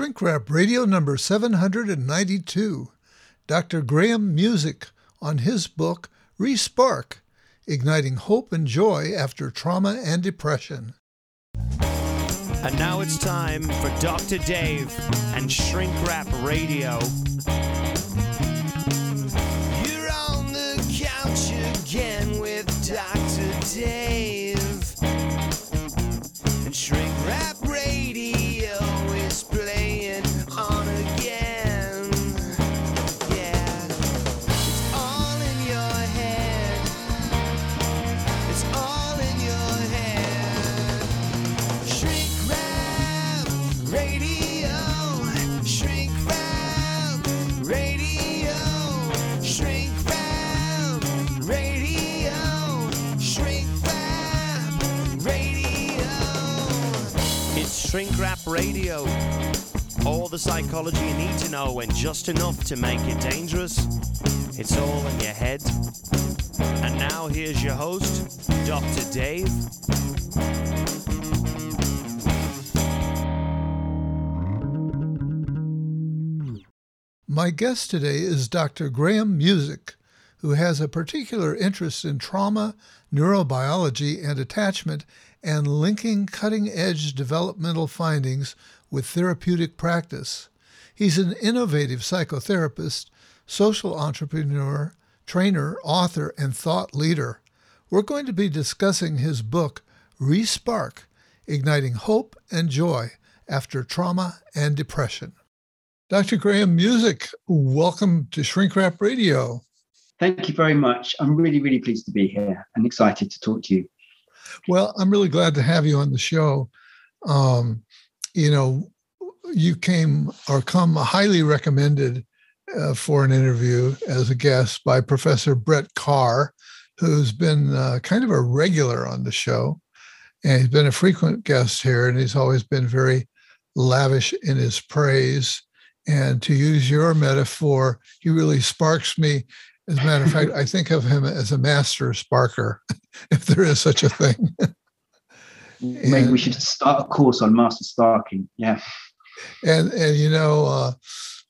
Shrink Rap Radio number 792. Dr. Graham Music on his book Respark Igniting Hope and Joy After Trauma and Depression. And now it's time for Dr. Dave and Shrink Rap Radio. You're on the couch again with Dr. Dave. Shrink Rap Radio. All the psychology you need to know and just enough to make it dangerous. It's all in your head. And now here's your host, Dr. Dave. My guest today is Dr. Graham Music, who has a particular interest in trauma, neurobiology, and attachment, and linking cutting edge developmental findings with therapeutic practice. He's an innovative psychotherapist, social entrepreneur, trainer, author, and thought leader. We're going to be discussing his book, Respark Igniting Hope and Joy After Trauma and Depression. Dr. Graham Music, welcome to Shrink Rap Radio. Thank you very much. I'm really, really pleased to be here and excited to talk to you. Well, I'm really glad to have you on the show. Um, you know, you came or come highly recommended uh, for an interview as a guest by Professor Brett Kahr, who's been uh, kind of a regular on the show. And he's been a frequent guest here, and he's always been very lavish in his praise. And to use your metaphor, he really sparks me. As a matter of fact, I think of him as a master sparker, if there is such a thing. Maybe And- we should start a course on master sparking. Yeah. and and you know uh,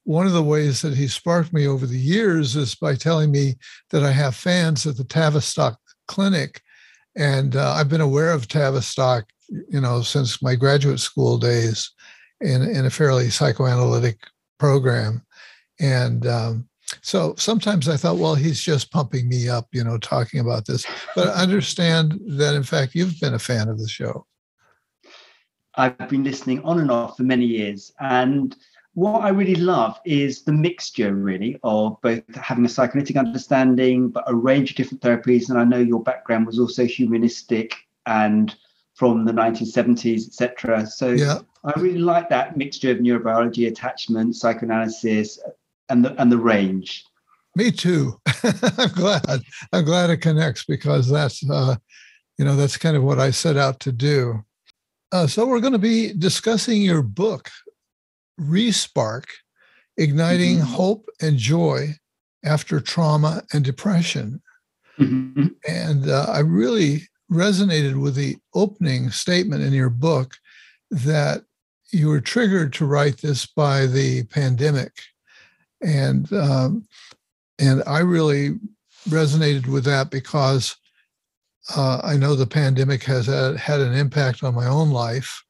one of the ways that he sparked me over the years is by telling me that I have fans at the Tavistock Clinic, and uh, I've been aware of Tavistock, you know, since my graduate school days, in in a fairly psychoanalytic program, and. Um, so sometimes I thought, well, he's just pumping me up, you know, talking about this. But I understand that, in fact, you've been a fan of the show. I've been listening on and off for many years. And what I really love is the mixture, really, of both having a psychoanalytic understanding, but a range of different therapies. And I know your background was also humanistic and from the 1970s, etc. So Yeah. I really like that mixture of neurobiology, attachment, psychoanalysis, and the and the range. Me too. I'm glad. I'm glad it connects because that's uh, you know that's kind of what I set out to do. Uh, so we're going to be discussing your book, Respark, igniting Mhm. hope and joy after trauma and depression. Mhm. And uh, I really resonated with the opening statement in your book that you were triggered to write this by the pandemic, and um, and I really resonated with that because uh, I know the pandemic has had, had an impact on my own life.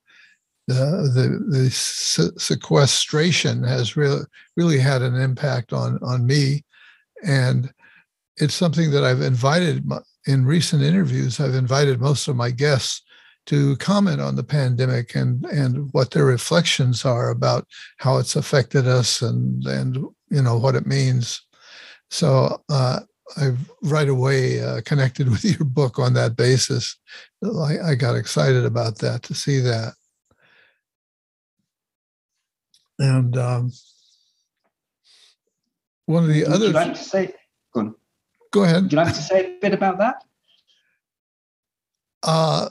The the, the se- sequestration has really really had an impact on on me, and it's something that I've invited my, in recent interviews. I've invited most of my guests to comment on the pandemic and and what their reflections are about how it's affected us and and you know what it means. So uh, I right away uh, connected with your book on that basis. I, I got excited about that to see that. And um, one of the Would other, you like to say? Go on. go ahead. Would you like to say a bit about that? Uh,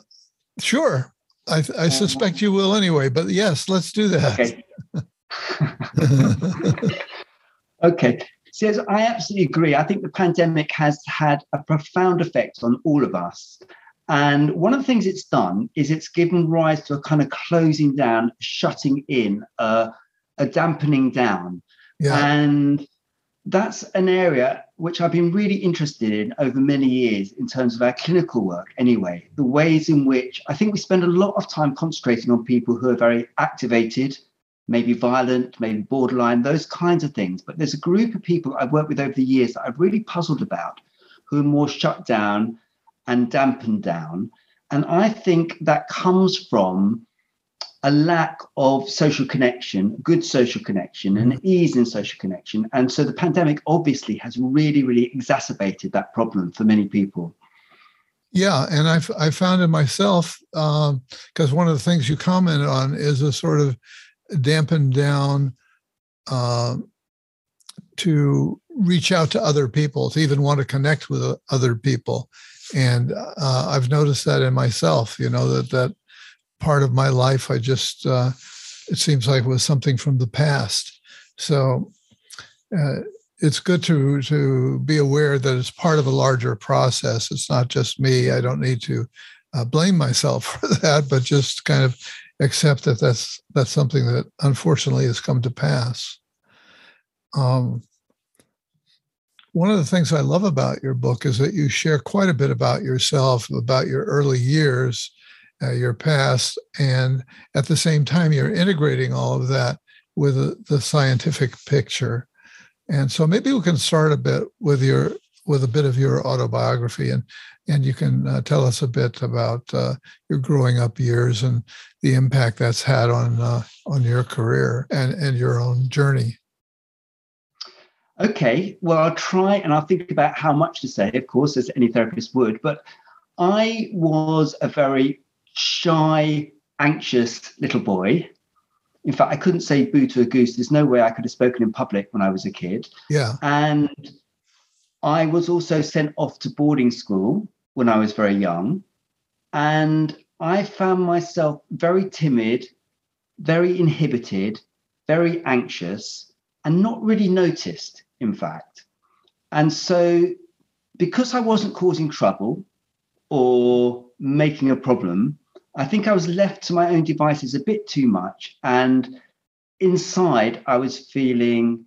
sure. I, I suspect you will anyway, but yes, let's do that. Okay. okay. So I absolutely agree. I think the pandemic has had a profound effect on all of us. And one of the things it's done is it's given rise to a kind of closing down, shutting in, uh, a dampening down. Yeah. And that's an area which I've been really interested in over many years in terms of our clinical work, anyway. The ways in which I think we spend a lot of time concentrating on people who are very activated, maybe violent, maybe borderline, those kinds of things. But there's a group of people I've worked with over the years that I've really puzzled about who are more shut down and dampened down. And I think that comes from a lack of social connection, good social connection, and ease in social connection. And so the pandemic obviously has really, really exacerbated that problem for many people. Yeah, and I've I found it myself because um, one of the things you commented on is a sort of dampened down uh, to reach out to other people, to even want to connect with other people, and uh, I've noticed that in myself. You know that that part of my life. I just uh, it seems like was something from the past. So uh, it's good to to be aware that it's part of a larger process. It's not just me. I don't need to uh, blame myself for that, but just kind of accept that that's that's something that unfortunately has come to pass. Um, one of the things I love about your book is that you share quite a bit about yourself, about your early years, uh, your past, and at the same time, you're integrating all of that with a, the scientific picture. And so maybe we can start a bit with your with a bit of your autobiography, and and you can uh, tell us a bit about uh, your growing up years and the impact that's had on uh, on your career and and your own journey. Okay, well, I'll try and I'll think about how much to say, of course, as any therapist would. But I was a very shy, anxious little boy. In fact, I couldn't say boo to a goose. There's no way I could have spoken in public when I was a kid. Yeah. And I was also sent off to boarding school when I was very young. And I found myself very timid, very inhibited, very anxious, and not really noticed, in fact. And so, because I wasn't causing trouble or making a problem, I think I was left to my own devices a bit too much. And inside, I was feeling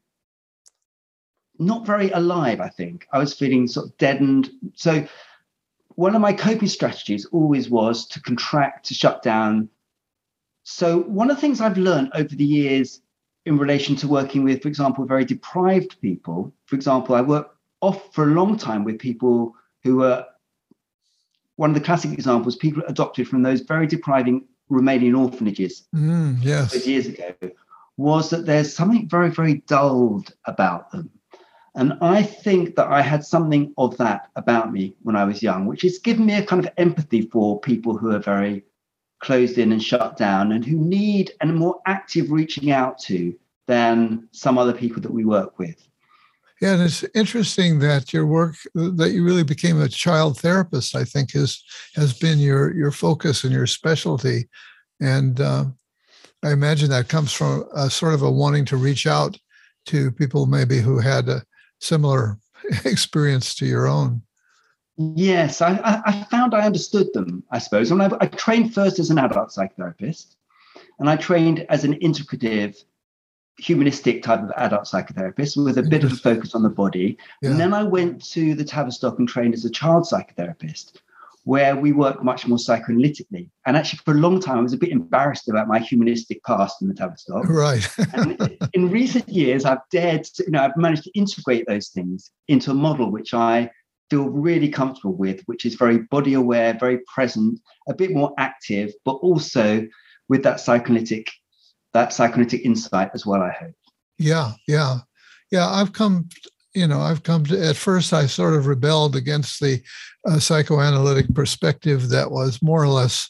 not very alive, I think. I was feeling sort of deadened. So, one of my coping strategies always was to contract, to shut down. So, one of the things I've learned over the years in relation to working with, for example, very deprived people, for example, I worked off for a long time with people who were one of the classic examples, people adopted from those very depriving Romanian orphanages mm, yes. years ago, was that there's something very, very dulled about them. And I think that I had something of that about me when I was young, which has given me a kind of empathy for people who are very closed in and shut down and who need a more active reaching out to than some other people that we work with. Yeah, and it's interesting that your work that you really became a child therapist. I think has has been your your focus and your specialty, and uh, I imagine that comes from a sort of a wanting to reach out to people maybe who had a similar experience to your own. Yes, I, I found I understood them. I suppose, and I, I trained first as an adult psychotherapist, and I trained as an integrative humanistic type of adult psychotherapist with a bit of a focus on the body. Yeah. And then I went to the Tavistock and trained as a child psychotherapist, where we work much more psychoanalytically. And actually, for a long time, I was a bit embarrassed about my humanistic past in the Tavistock. Right. and in recent years, I've dared, to, you know, I've managed to integrate those things into a model which I feel really comfortable with, which is very body aware, very present, a bit more active, but also with that psychoanalytic that psychoanalytic insight as well, I hope. Yeah, yeah. Yeah, I've come, you know, I've come to, at first, I sort of rebelled against the uh, psychoanalytic perspective that was more or less,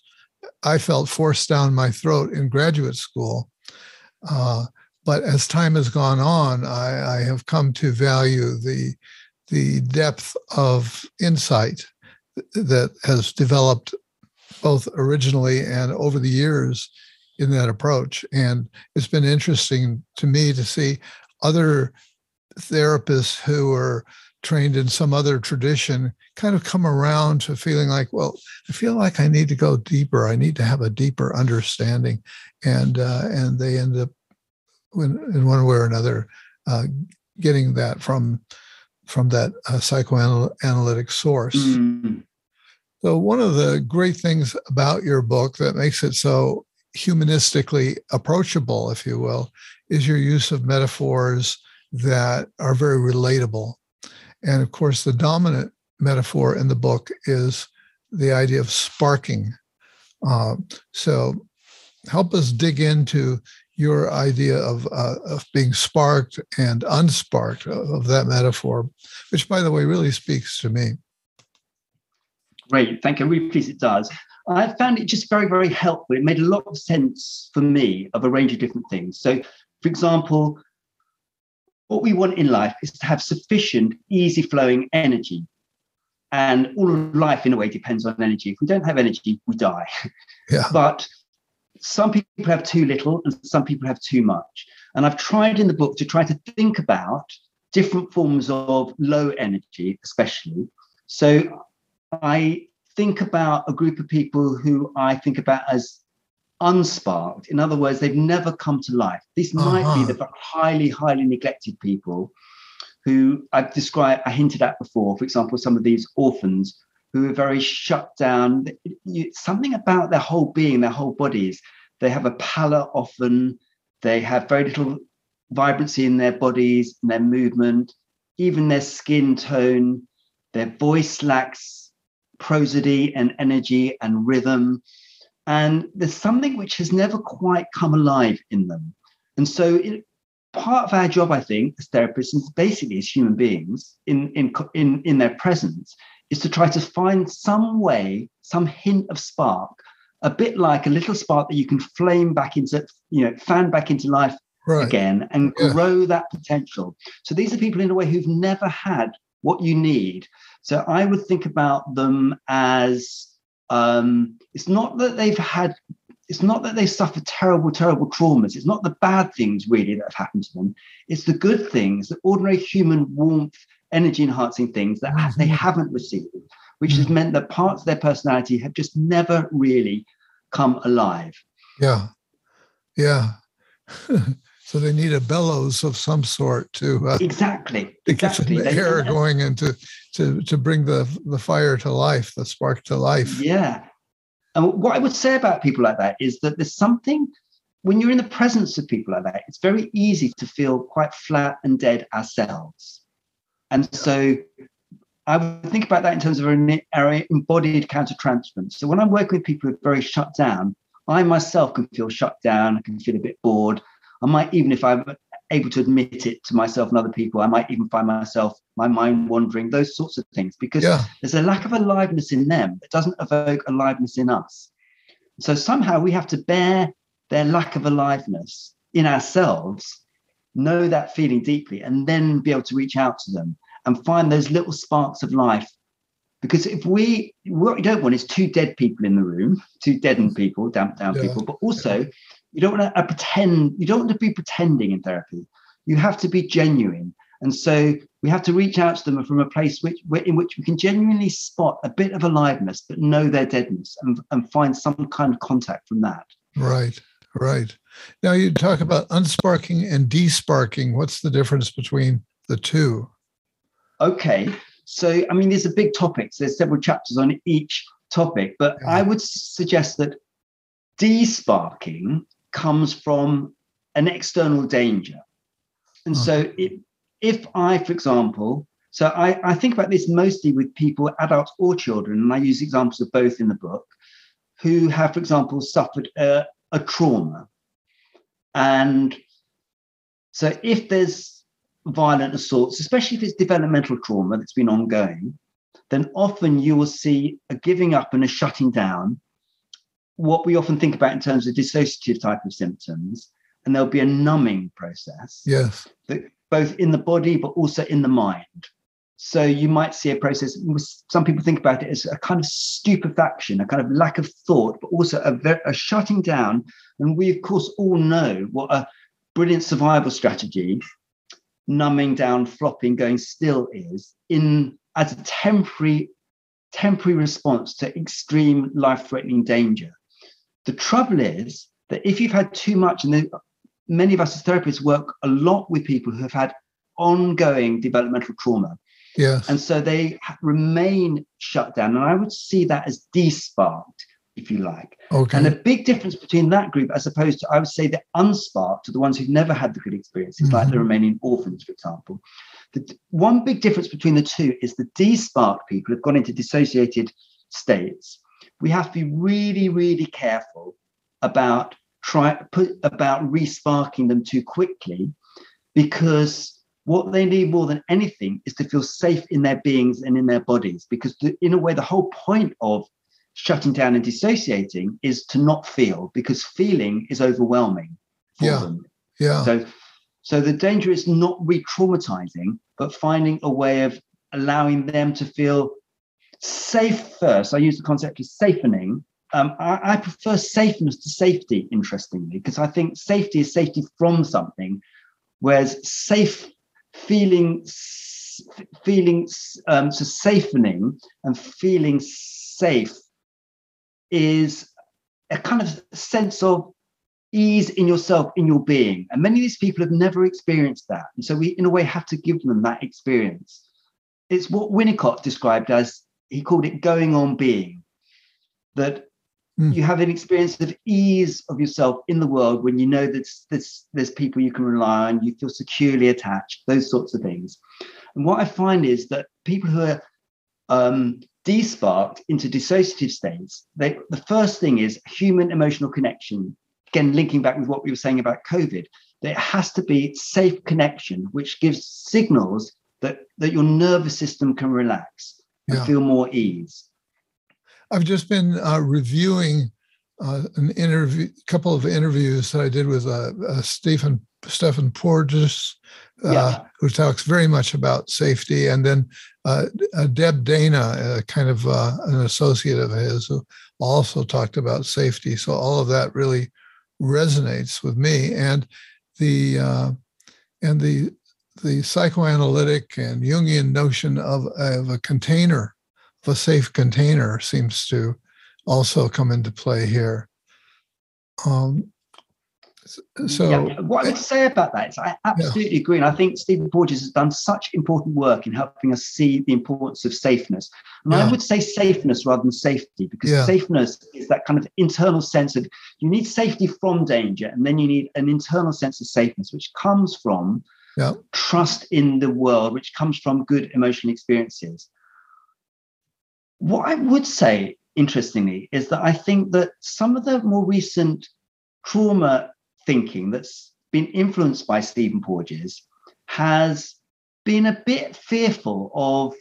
I felt forced down my throat in graduate school. Uh, but as time has gone on, I, I have come to value the the depth of insight that has developed both originally and over the years in that approach. And it's been interesting to me to see other therapists who are trained in some other tradition kind of come around to feeling like, well, I feel like I need to go deeper. I need to have a deeper understanding, and uh, and they end up in, in one way or another, uh, getting that from from that uh, psychoanalytic source. Mm. So, one of the great things about your book that makes it so humanistically approachable, if you will, is your use of metaphors that are very relatable. And of course, the dominant metaphor in the book is the idea of sparking. Uh, so, help us dig into your idea of, uh, of being sparked and unsparked of that metaphor, which, by the way, really speaks to me. Great, thank you. I'm really pleased it does. I found it just very, very helpful. It made a lot of sense for me of a range of different things. So, for example, what we want in life is to have sufficient, easy flowing energy. And all of life, in a way, depends on energy. If we don't have energy, we die. Yeah. But some people have too little and some people have too much. And I've tried in the book to try to think about different forms of low energy, especially. So I think about a group of people who I think about as unsparked. In other words, they've never come to life. These might Uh-huh. be the highly, highly neglected people who I've described, I hinted at before. For example, some of these orphans who are very shut down. Something about their whole being, their whole bodies. They have a pallor often. They have very little vibrancy in their bodies, in their movement, even their skin tone. Their voice lacks prosody and energy and rhythm. And there's something which has never quite come alive in them. And so it, part of our job, I think, as therapists, and basically as human beings in, in, in, in their presence, is to try to find some way, some hint of spark, a bit like a little spark that you can flame back into, you know, fan back into life Right. again and Yeah. grow that potential. So these are people in a way who've never had what you need. So I would think about them as um, it's not that they've had, it's not that they've suffered terrible, terrible traumas. It's not the bad things really that have happened to them. It's the good things, the ordinary human warmth, energy enhancing things that ha- they haven't received, which has meant that parts of their personality have just never really come alive. Yeah. Yeah. so they need a bellows of some sort to uh, Exactly. to get Exactly. the They- air going and to, to to bring the the fire to life, the spark to life. Yeah. And what I would say about people like that is that there's something when you're in the presence of people like that, it's very easy to feel quite flat and dead ourselves. And so I would think about that in terms of an an embodied countertransference. So when I'm working with people who are very shut down, I myself can feel shut down, I can feel a bit bored. I might, even if I'm able to admit it to myself and other people, I might even find myself, my mind wandering, those sorts of things, because Yeah. there's a lack of aliveness in them that doesn't evoke aliveness in us. So somehow we have to bear their lack of aliveness in ourselves, know that feeling deeply, and then be able to reach out to them and find those little sparks of life. Because if we, what we don't want is two dead people in the room, two deadened people, damp down Yeah. people, but also you don't want to uh, pretend, you don't want to be pretending in therapy. You have to be genuine. And so we have to reach out to them from a place which, in which we can genuinely spot a bit of aliveness, but know their deadness and, and find some kind of contact from that. Right. Right. Now you talk about unsparking and desparking. What's the difference between the two? Okay. So, I mean, these are big topics. There's several chapters on each topic, but Yeah. I would suggest that desparking comes from an external danger. And hmm. so, it, if I, for example, so I, I think about this mostly with people, adults or children, and I use examples of both in the book, who have, for example, suffered a, a trauma. And so, if there's violent assaults, especially if it's developmental trauma that's been ongoing, then often you will see a giving up and a shutting down, what we often think about in terms of dissociative type of symptoms. And there'll be a numbing process Yes. that both in the body but also in the mind. So you might see a process. Some people think about it as a kind of stupefaction, a kind of lack of thought, but also a, a shutting down. And we, of course, all know what a brilliant survival strategy numbing down, flopping, going still is in as a temporary temporary response to extreme life-threatening danger. The trouble is that if you've had too much, and many of us as therapists work a lot with people who have had ongoing developmental trauma. Yes. And so they remain shut down. And I would see that as desparked, if you like. Okay. And a big difference between that group, as opposed to, I would say, the unsparked, to the ones who've never had the good experiences, mm-hmm. like the remaining orphans, for example. The one big difference between the two is the desparked people have gone into dissociated states. We have to be really, really careful about try put about resparking them too quickly because what they need more than anything is to feel safe in their beings and in their bodies because the, in a way the whole point of shutting down and dissociating is to not feel because feeling is overwhelming for yeah. them yeah so so the danger is not re-traumatizing but finding a way of allowing them to feel safe first i use the concept of safening um, I, I, prefer safeness to safety, interestingly, because I think safety is safety from something, whereas safe feeling, feeling um, so safening and feeling safe is a kind of sense of ease in yourself, in your being. And many of these people have never experienced that. And so we, in a way, have to give them that experience. It's what Winnicott described as, he called it going on being. That Mm. You have an experience of ease of yourself in the world when you know that there's, there's people you can rely on, you feel securely attached, those sorts of things. And what I find is that people who are um, desparked into dissociative states, they, the first thing is human emotional connection. Again, linking back with what we were saying about COVID, there has to be safe connection, which gives signals that, that your nervous system can relax yeah. feel more ease. I've just been uh, reviewing uh, an interview, couple of interviews that I did with uh, uh Stephen Stephen Porges, uh, yeah. who talks very much about safety, and then uh, Deb Dana, kind of an associate of his, who also talked about safety. So all of that really resonates with me, and the and the the psychoanalytic and Jungian notion of, of a container of a safe container seems to also come into play here. Um, so, yeah, what I would say about that is I absolutely yeah. agree. And I think Stephen Porges has done such important work in helping us see the importance of safeness. And yeah. I would say safeness rather than safety, because safeness is that kind of internal sense of you need safety from danger, and then you need an internal sense of safeness, which comes from trust in the world, which comes from good emotional experiences. What I would say, interestingly, is that I think that some of the more recent trauma thinking that's been influenced by Stephen Porges has been a bit fearful of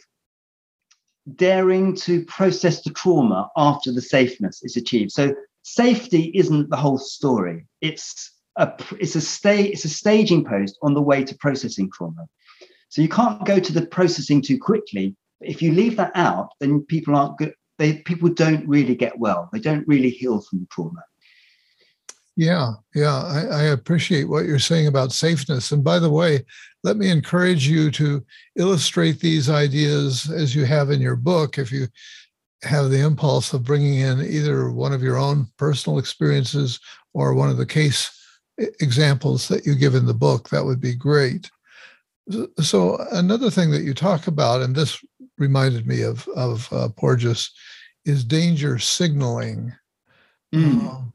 daring to process the trauma after the safeness is achieved. So safety isn't the whole story. It's a it's a stay it's a staging post on the way to processing trauma. So you can't go to the processing too quickly if you leave that out, then people aren't good. They people don't really get well. They don't really heal from trauma. Yeah, yeah, I, I, appreciate what you're saying about safeness. And by the way, let me encourage you to illustrate these ideas as you have in your book. If you have the impulse of bringing in either one of your own personal experiences or one of the case examples that you give in the book, that would be great. So another thing that you talk about, and this reminded me of of uh, Porges, is danger signaling. Mm. Um,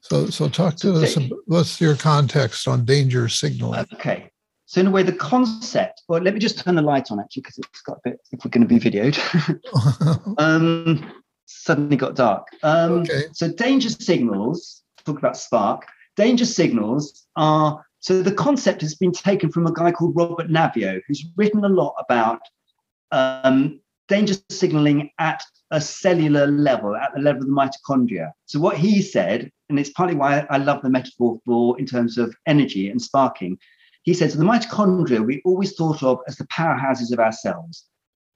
so so talk to so us. About, what's your context on danger signaling? Okay. So in a way, the concept. Well, let me just turn the light on actually, because it's got a bit. If we're going to be videoed, um, suddenly got dark. Um, okay. So danger signals. Talk about spark. Danger signals are so the concept has been taken from a guy called Robert Naviaux, who's written a lot about um, danger signaling at a cellular level, at the level of the mitochondria. So what he said, and it's partly why I love the metaphor for in terms of energy and sparking. He says the mitochondria we always thought of as the powerhouses of our cells,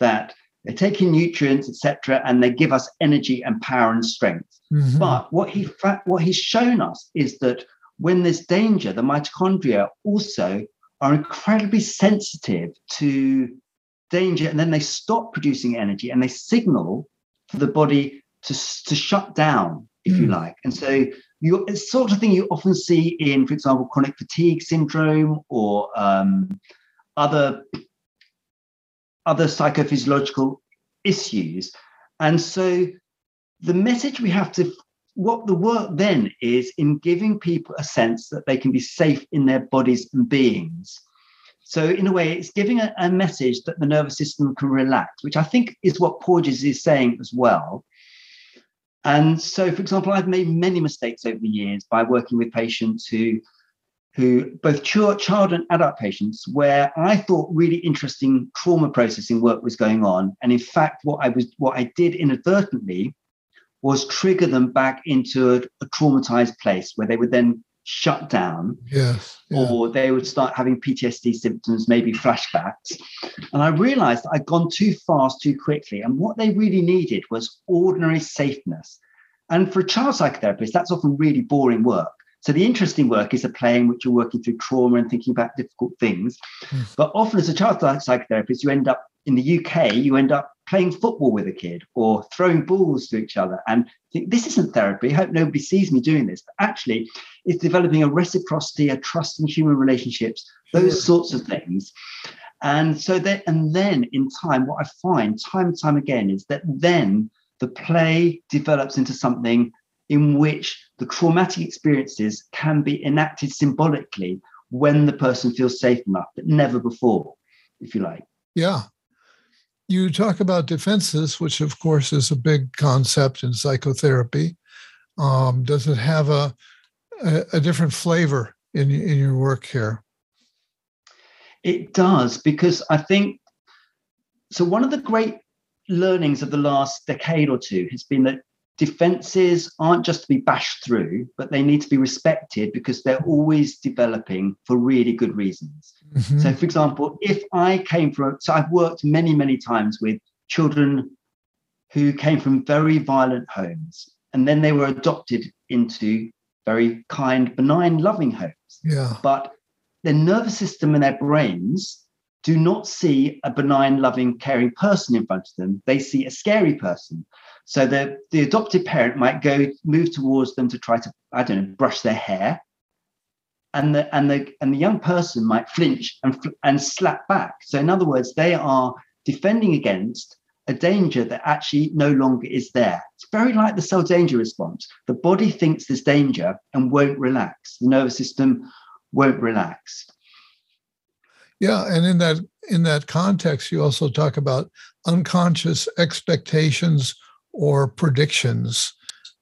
that they take in nutrients, etc., and they give us energy and power and strength. Mm-hmm. But what he what he's shown us is that when there's danger, the mitochondria also are incredibly sensitive to danger and then they stop producing energy and they signal for the body to, to shut down, if mm. you hmm. like. And so you it's sort of thing you often see in, for example, chronic fatigue syndrome or um, other other psychophysiological issues. And so the message we have to what the work then is in giving people a sense that they can be safe in their bodies and beings. So, in a way, it's giving a, a message that the nervous system can relax, which I think is what Porges is saying as well. And so, for example, I've made many mistakes over the years by working with patients who, who both child and adult patients, where I thought really interesting trauma processing work was going on, and in fact, what I was what I did inadvertently was trigger them back into a, a traumatized place where they would then shut down yes, yeah. or they would start having PTSD symptoms, maybe flashbacks. And I realized I'd gone too fast too quickly. And what they really needed was ordinary safeness. And for a child psychotherapist, that's often really boring work. So the interesting work is the play in which you're working through trauma and thinking about difficult things. Mm. But often as a child psychotherapist, you end up in the UK, you end up playing football with a kid or throwing balls to each other and think this isn't therapy. I hope nobody sees me doing this. But actually, it's developing a reciprocity, a trust in human relationships, those sorts of things. And so that, and then in time, what I find time and time again is that then the play develops into something in which the traumatic experiences can be enacted symbolically when the person feels safe enough, but never before, if you like. Yeah, you talk about defenses, which of course is a big concept in psychotherapy. Um, does it have a, a, a different flavor in in your work here? It does because I think so. One of the great learnings of the last decade or two has been that defenses aren't just to be bashed through, but they need to be respected because they're always developing for really good reasons. Mm-hmm. So, for example, if I came from, so I've worked many, many times with children who came from very violent homes and then they were adopted into very kind, benign, loving homes. Yeah. But their nervous system and their brains do not see a benign, loving, caring person in front of them. They see a scary person. So the, the adopted parent might go move towards them to try to, I don't know, brush their hair. And the and the and the young person might flinch and and slap back. So in other words, they are defending against a danger that actually no longer is there. It's very like the cell danger response. The body thinks there's danger and won't relax. The nervous system won't relax. Yeah, and in that in that context, you also talk about unconscious expectations or predictions.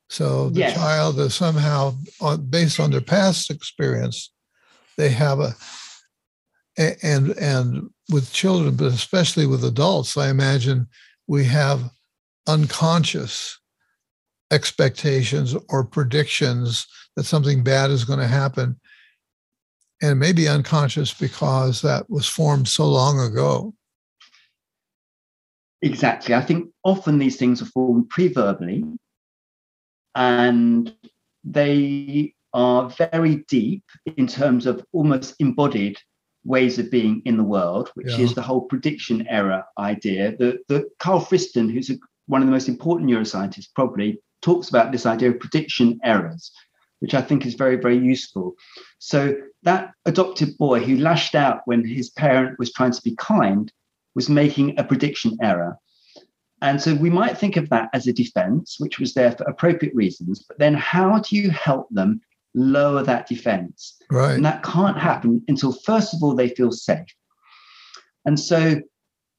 So the yes. child is somehow, uh, based on their past experience, they have a and and with children, but especially with adults, I imagine we have unconscious expectations or predictions that something bad is going to happen. And maybe unconscious because that was formed so long ago. Exactly. I think often these things are formed pre-verbally and they are very deep in terms of almost embodied ways of being in the world, which yeah. is the whole prediction error idea. The, the Carl Friston, who's a, one of the most important neuroscientists, probably talks about this idea of prediction errors, which I think is very, very useful. So that adopted boy who lashed out when his parent was trying to be kind was making a prediction error. And so we might think of that as a defense, which was there for appropriate reasons. But then how do you help them lower that defense? Right. And that can't happen until, first of all, they feel safe. And so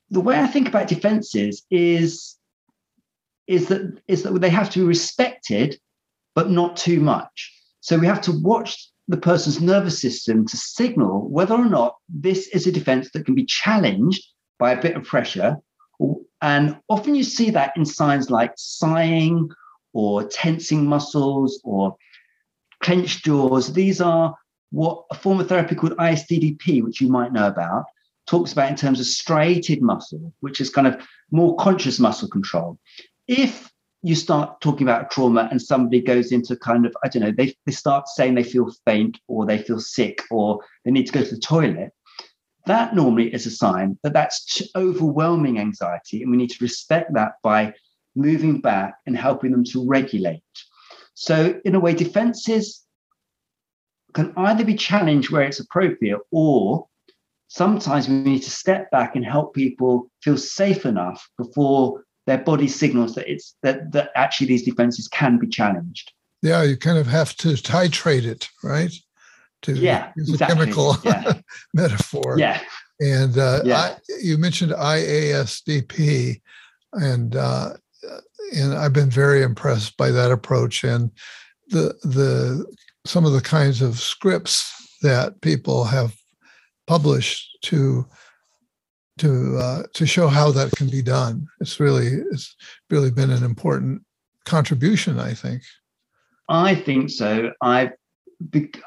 the way I think about defenses is, is, that, is that they have to be respected, but not too much. So we have to watch the person's nervous system to signal whether or not this is a defense that can be challenged by a bit of pressure. And often you see that in signs like sighing or tensing muscles or clenched jaws. These are what a form of therapy called ISTDP, which you might know about, talks about in terms of striated muscle, which is kind of more conscious muscle control. If you start talking about trauma and somebody goes into kind of, I don't know, they, they start saying they feel faint or they feel sick or they need to go to the toilet, that normally is a sign that that's overwhelming anxiety. And we need to respect that by moving back and helping them to regulate. So, in a way, defenses can either be challenged where it's appropriate, or sometimes we need to step back and help people feel safe enough before their body signals that it's that, that actually these defenses can be challenged. Yeah, you kind of have to titrate it, right? To Yeah, use exactly. a chemical Yeah. metaphor. Yeah. And uh, Yeah. I, you mentioned ISTDP, and uh, and I've been very impressed by that approach and the the some of the kinds of scripts that people have published to to uh, to show how that can be done. It's really it's really been an important contribution, I think. I think so. I've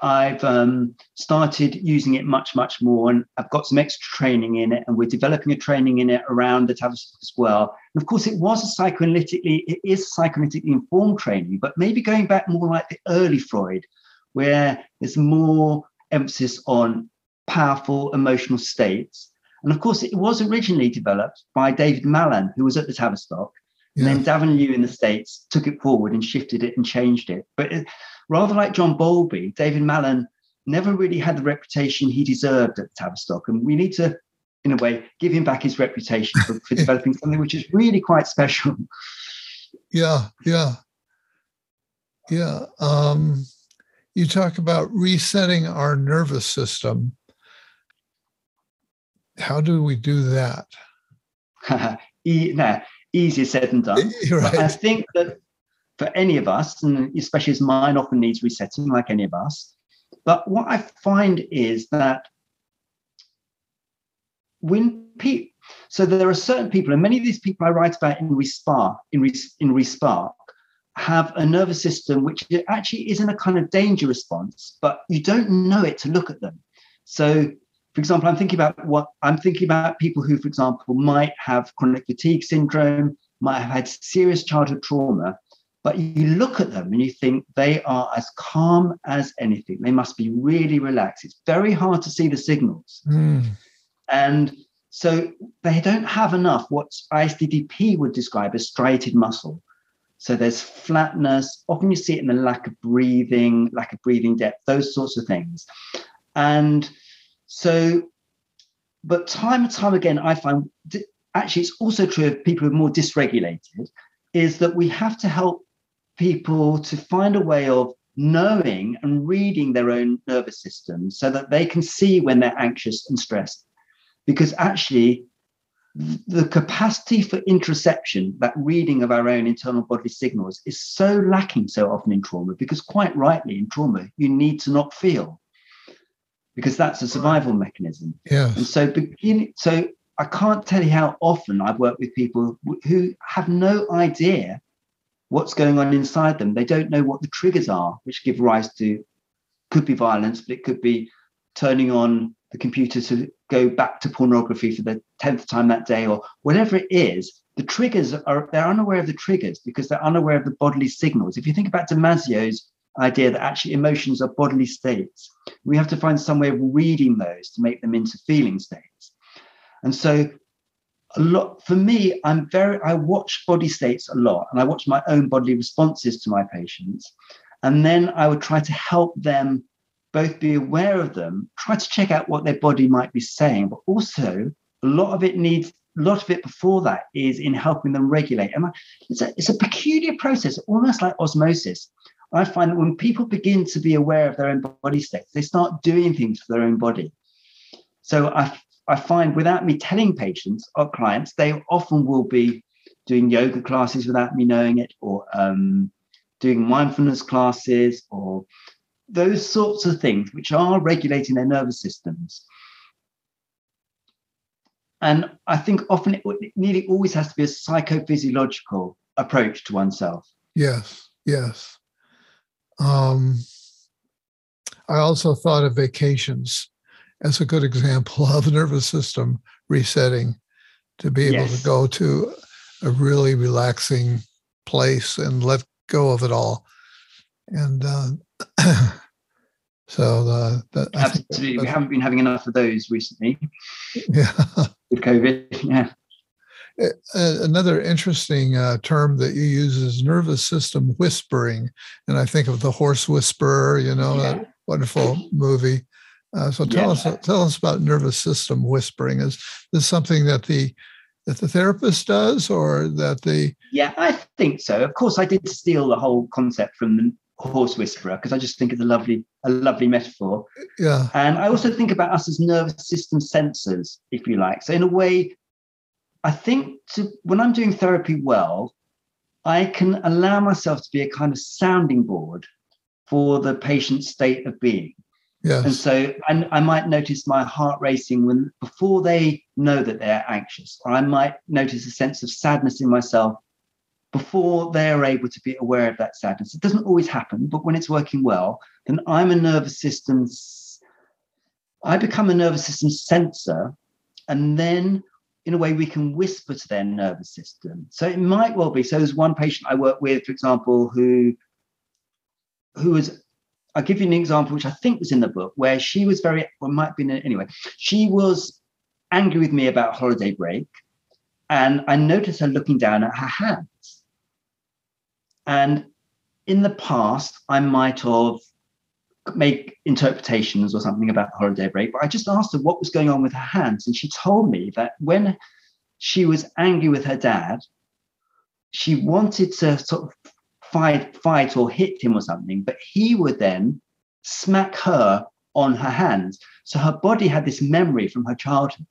I've um, started using it much much more, and I've got some extra training in it, and we're developing a training in it around the Tavistock as well. And of course, it was a psychoanalytically it is psychoanalytically informed training, but maybe going back more like the early Freud, where there's more emphasis on powerful emotional states. And of course, it was originally developed by David Malan, who was at the Tavistock, and Yeah. then Davanloo in the States took it forward and shifted it and changed it. But it, rather like John Bowlby, David Malan never really had the reputation he deserved at Tavistock. And we need to, in a way, give him back his reputation for, for developing something which is really quite special. Yeah, yeah, yeah. Um, you talk about resetting our nervous system. How do we do that? e- easier said than done. You're I think that for any of us, and especially as mine often needs resetting, like any of us, but what I find is that when people, so there are certain people, and many of these people I write about in Respark, in, Res, in Respark, have a nervous system which actually is in a kind of danger response, but you don't know it to look at them. So, for example, I'm thinking about what I'm thinking about people who, for example, might have chronic fatigue syndrome, might have had serious childhood trauma, but you look at them and you think they are as calm as anything. They must be really relaxed. It's very hard to see the signals. Mm, And so they don't have enough what ISTDP would describe as striated muscle. So there's flatness. Often you see it in the lack of breathing, lack of breathing depth, those sorts of things. And so, but time and time again, I find actually it's also true of people who are more dysregulated, is that we have to help people to find a way of knowing and reading their own nervous system so that they can see when they're anxious and stressed. Because actually the capacity for interoception, that reading of our own internal bodily signals, is so lacking so often in trauma because, quite rightly, in trauma, you need to not feel because that's a survival mechanism. And so, begin, so I can't tell you how often I've worked with people who have no idea what's going on inside them. They don't know what the triggers are, which give rise to could be violence, but it could be turning on the computer to go back to pornography for the tenth time that day, or whatever it is. The triggers are they're unaware of the triggers because they're unaware of the bodily signals. If you think about Damasio's idea that actually emotions are bodily states, we have to find some way of reading those to make them into feeling states. And so a lot for me, I'm very I watch body states a lot and I watch my own bodily responses to my patients. And then I would try to help them both be aware of them, try to check out what their body might be saying, but also a lot of it needs a lot of it before that is in helping them regulate. And it's a, it's a peculiar process, almost like osmosis. I find that when people begin to be aware of their own body states, they start doing things for their own body. So I, I find without me telling patients or clients, they often will be doing yoga classes without me knowing it, or um, doing mindfulness classes, or those sorts of things which are regulating their nervous systems. And I think often it, it nearly always has to be a psychophysiological approach to oneself. Yes. Yes. Um, I also thought of vacations as a good example of nervous system resetting to be able Yes. to go to a really relaxing place and let go of it all. And uh, so the, the I think Absolutely. We haven't been having enough of those recently yeah, with COVID. Yeah. Another interesting uh, term that you use is nervous system whispering, and I think of the Horse Whisperer. You know, yeah. that wonderful movie. Uh, so tell yeah. us tell us about nervous system whispering. Is this something that the that the therapist does, or that the yeah, I think so. Of course, I did steal the whole concept from the horse whisperer because I just think it's a lovely a lovely metaphor. Yeah, and I also think about us as nervous system sensors, if you like. So in a way, I think to, when I'm doing therapy well, I can allow myself to be a kind of sounding board for the patient's state of being. Yes. And so and I might notice my heart racing when before they know that they're anxious, or I might notice a sense of sadness in myself before they're able to be aware of that sadness. It doesn't always happen, but when it's working well, then I'm a nervous system. I become a nervous system sensor, and then in a way we can whisper to their nervous system. So it might well be. So there's one patient I work with, for example, who who was I'll give you an example, which I think was in the book, where she was very, or might be anyway, she was angry with me about holiday break. And I noticed her looking down at her hands. And in the past, I might have made interpretations or something about the holiday break, but I just asked her what was going on with her hands. And she told me that when she was angry with her dad, she wanted to sort of fight, fight or hit him or something, but he would then smack her on her hands. So her body had this memory from her childhood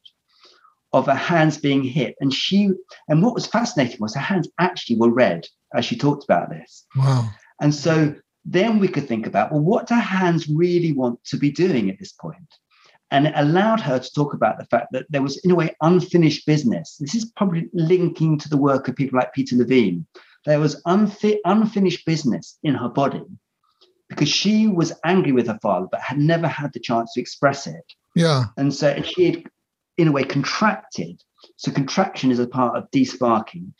of her hands being hit. And she, and what was fascinating was her hands actually were red as she talked about this. Wow. And so then we could think about, well, what do hands really want to be doing at this point? And it allowed her to talk about the fact that there was, in a way, unfinished business. This is probably linking to the work of people like Peter Levine, there was unfi- unfinished business in her body because she was angry with her father but had never had the chance to express it. Yeah. And so she had, in a way, contracted. So contraction is a part of desparking,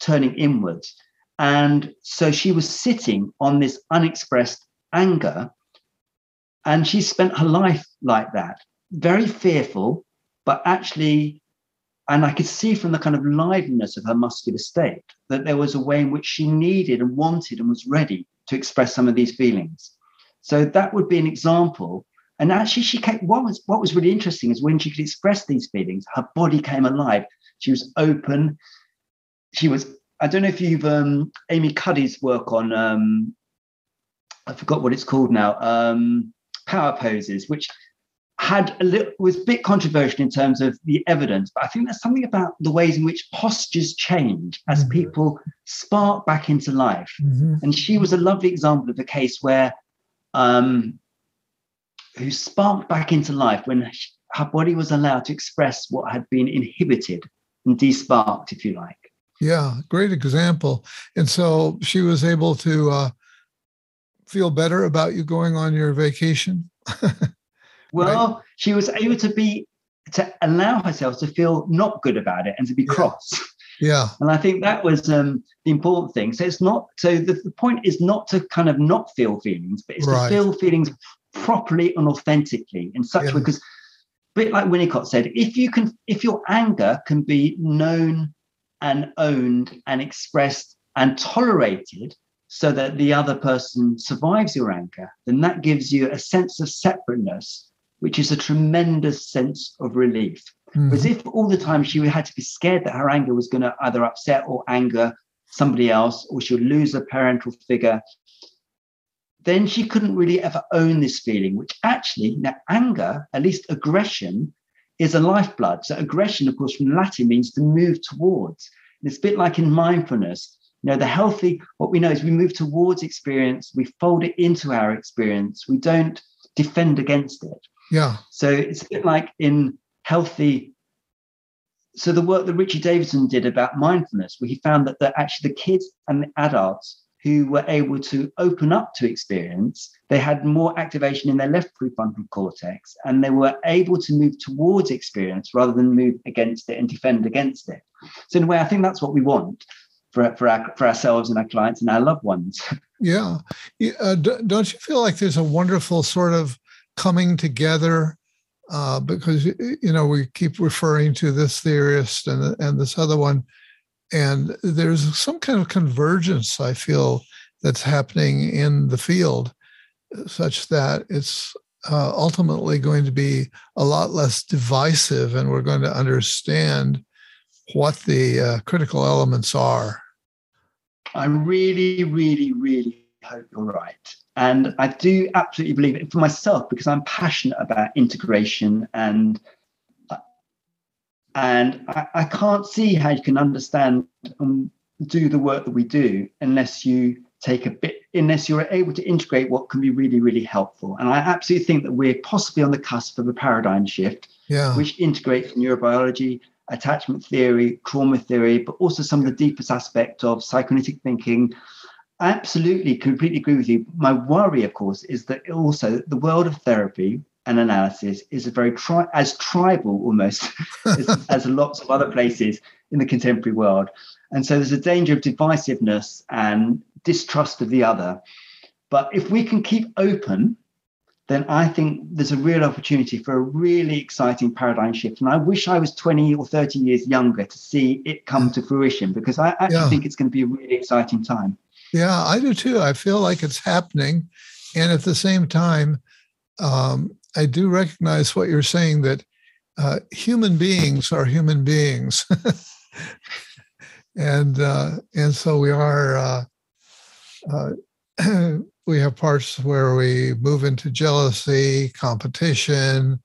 turning inwards. And so she was sitting on this unexpressed anger. And she spent her life like that, very fearful, but actually and I could see from the kind of liveliness of her muscular state that there was a way in which she needed and wanted and was ready to express some of these feelings. So that would be an example. And actually, she came, what was what was really interesting is when she could express these feelings, her body came alive. She was open. She was. I don't know if you've um, Amy Cuddy's work on. Um, I forgot what it's called now. Um, power poses, which had a little was a bit controversial in terms of the evidence, but I think there's something about the ways in which postures change as mm-hmm. people spark back into life. Mm-hmm. And she was a lovely example of a case where um, who sparked back into life when her body was allowed to express what had been inhibited and desparked, if you like. Yeah, great example. And so she was able to uh, feel better about you going on your vacation. Well, right. she was able to be to allow herself to feel not good about it and to be yeah. cross. Yeah. And I think that was um, the important thing. So it's not so the, the point is not to kind of not feel feelings, but it's right. to feel feelings properly and authentically in such yeah. way because a bit like Winnicott said, if you can if your anger can be known and owned and expressed and tolerated so that the other person survives your anger, then that gives you a sense of separateness which is a tremendous sense of relief. Mm. As if all the time she had to be scared that her anger was going to either upset or anger somebody else, or she would lose a parental figure. Then she couldn't really ever own this feeling, which actually, now anger, at least aggression, is a lifeblood. So aggression, of course, from Latin means to move towards. And it's a bit like in mindfulness. You know, the healthy, what we know is we move towards experience, we fold it into our experience, we don't defend against it. Yeah. So it's a bit like in healthy. So the work that Richie Davidson did about mindfulness, where he found that, that actually the kids and the adults who were able to open up to experience, they had more activation in their left prefrontal cortex and they were able to move towards experience rather than move against it and defend against it. So in a way, I think that's what we want for, for, our, for ourselves and our clients and our loved ones. Yeah. Uh, don't you feel like there's a wonderful sort of coming together uh, because you know we keep referring to this theorist and and this other one, and there's some kind of convergence I feel that's happening in the field, such that it's uh, ultimately going to be a lot less divisive, and we're going to understand what the uh, critical elements are. I really, really, really hope you're right. And I do absolutely believe it for myself because I'm passionate about integration and and I, I can't see how you can understand and do the work that we do unless you take a bit unless you're able to integrate what can be really really helpful. And i absolutely think that we're possibly on the cusp of a paradigm shift yeah. which integrates neurobiology attachment theory trauma theory but also some of the deepest aspects of psychoanalytic thinking. I absolutely completely agree with you. My worry of course is that also the world of therapy and analysis is a very tri- as tribal almost as, as lots of other places in the contemporary world and so there's a danger of divisiveness and distrust of the other but if we can keep open then I think there's a real opportunity for a really exciting paradigm shift. And I wish I was 20 or 30 years younger to see it come to fruition because I actually yeah. think it's going to be a really exciting time. Yeah, I do too. I feel like it's happening. And at the same time, um, I do recognize what you're saying that uh, human beings are human beings. and uh, and so we are uh, uh we have parts where we move into jealousy, competition,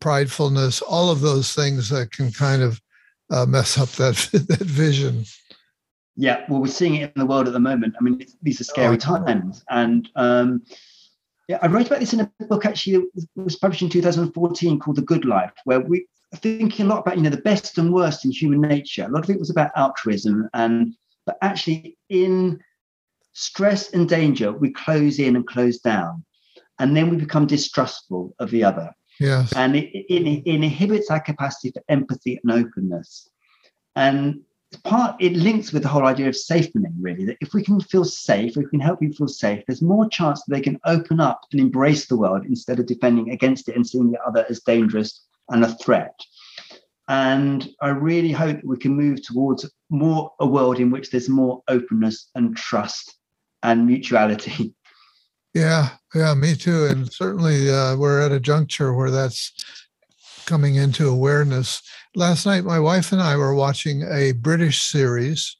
pridefulness, all of those things that can kind of uh, mess up that that vision. Yeah, well, we're seeing it in the world at the moment. I mean, these are scary oh, times, and um, yeah, I wrote about this in a book actually that was published in 2014 called The Good Life, where we thinking a lot about you know the best and worst in human nature. A lot of it was about altruism, and but actually in stress and danger, we close in and close down, and then we become distrustful of the other. Yes. And it, it, it inhibits our capacity for empathy and openness. And part it links with the whole idea of safening, really, that if we can feel safe, if we can help people feel safe, there's more chance that they can open up and embrace the world instead of defending against it and seeing the other as dangerous and a threat. And I really hope that we can move towards more a world in which there's more openness and trust and mutuality. Yeah, yeah, me too. And certainly uh, we're at a juncture where that's coming into awareness. Last night, my wife and I were watching a British series.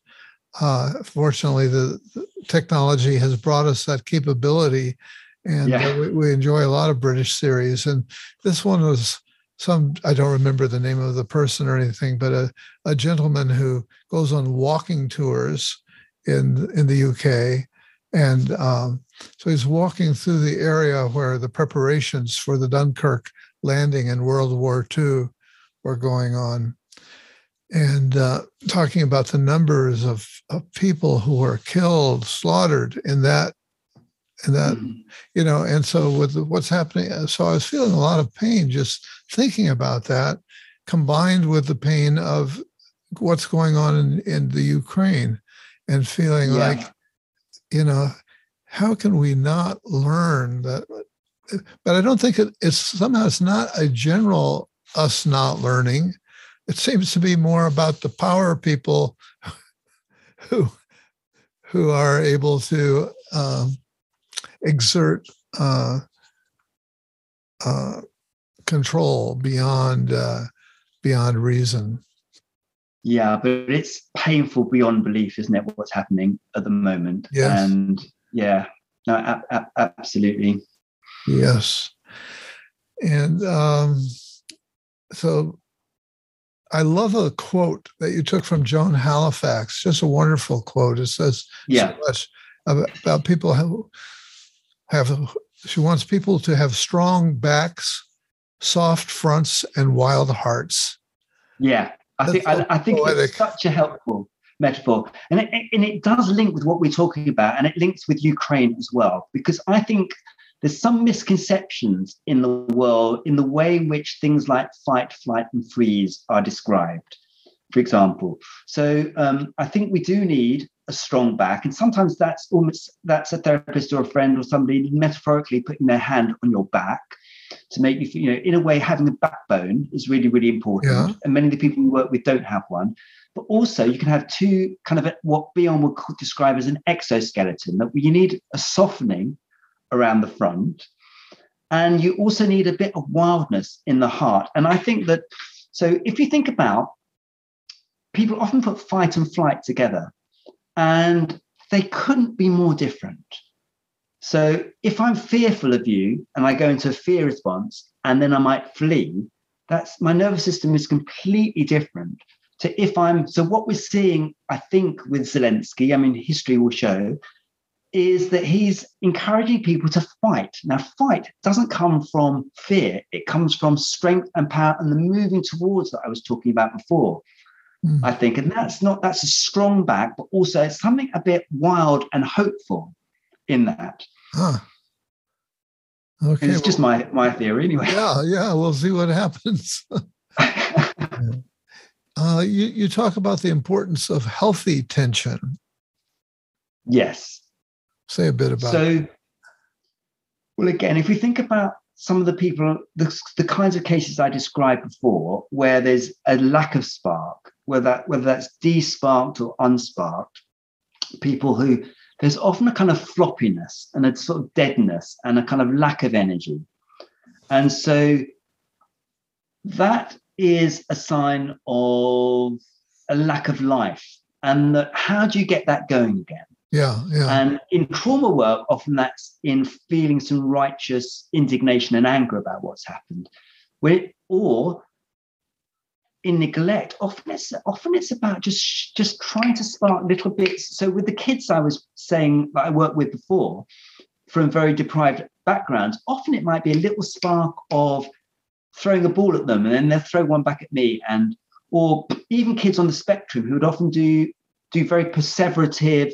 Uh, fortunately, the, the, technology has brought us that capability, and yeah. uh, we, we, enjoy a lot of British series. And this one was some I don't remember the name of the person or anything, but a, a gentleman who goes on walking tours in in the UK and um, so he's walking through the area where the preparations for the Dunkirk landing in World War II were going on. And uh, talking about the numbers of, of people who were killed, slaughtered in that, in that, mm-hmm. you know, and so with what's happening, uh, so I was feeling a lot of pain just thinking about that, combined with the pain of what's going on in, in the Ukraine and feeling yeah. like you know, how can we not learn that? But I don't think it, it's somehow it's not a general us not learning. It seems to be more about the power people who who are able to um, exert uh, uh, control beyond uh, beyond reason. Yeah, but it's painful beyond belief, isn't it? What's happening at the moment? Yes. And yeah, no, a- a- absolutely. Yes. And um, so I love a quote that you took from Joan Halifax, just a wonderful quote. It says yeah. so much about, people who have, she wants people to have strong backs, soft fronts, and wild hearts. Yeah. I think I, I, think poetic. it's such a helpful metaphor, and it, and it does link with what we're talking about, and it links with Ukraine as well, because I think there's some misconceptions in the world in the way in which things like fight, flight, and freeze are described. For example, so um, I think we do need a strong back, and sometimes that's almost that's a therapist or a friend or somebody metaphorically putting their hand on your back. to make you, feel- you know, in a way, having a backbone is really, really important. Yeah. And many of the people we work with don't have one. But also, you can have two kind of a, what Bion would describe as an exoskeleton. That you need a softening around the front, and you also need a bit of wildness in the heart. And I think that so if you think about people often put fight and flight together, and they couldn't be more different. So if I'm fearful of you and I go into a fear response and then I might flee, that's my nervous system is completely different to if I'm so what we're seeing, I think, with Zelensky, I mean, history will show, is that he's encouraging people to fight. Now, fight doesn't come from fear, it comes from strength and power and the moving towards that I was talking about before. Mm. I think, and that's not that's a strong back, but also it's something a bit wild and hopeful in that. Huh. Okay. And it's just my my theory anyway. yeah, yeah. We'll see what happens. Uh, you, you talk about the importance of healthy tension. yes. Say a bit about it. So, well, again, if we think about some of the people, the, the kinds of cases I described before, where there's a lack of spark, whether that, whether that's de-sparked or unsparked, people who there's often a kind of floppiness and a sort of deadness and a kind of lack of energy, and so that is a sign of a lack of life. And that, how do you get that going again? Yeah, yeah. And in trauma work, often that's in feeling some righteous indignation and anger about what's happened. When, or in neglect, often it's often it's about just just trying to spark little bits. So with the kids I was saying that I worked with before, from very deprived backgrounds, often it might be a little spark of throwing a ball at them, and then they'll throw one back at me, and or even kids on the spectrum who would often do do very perseverative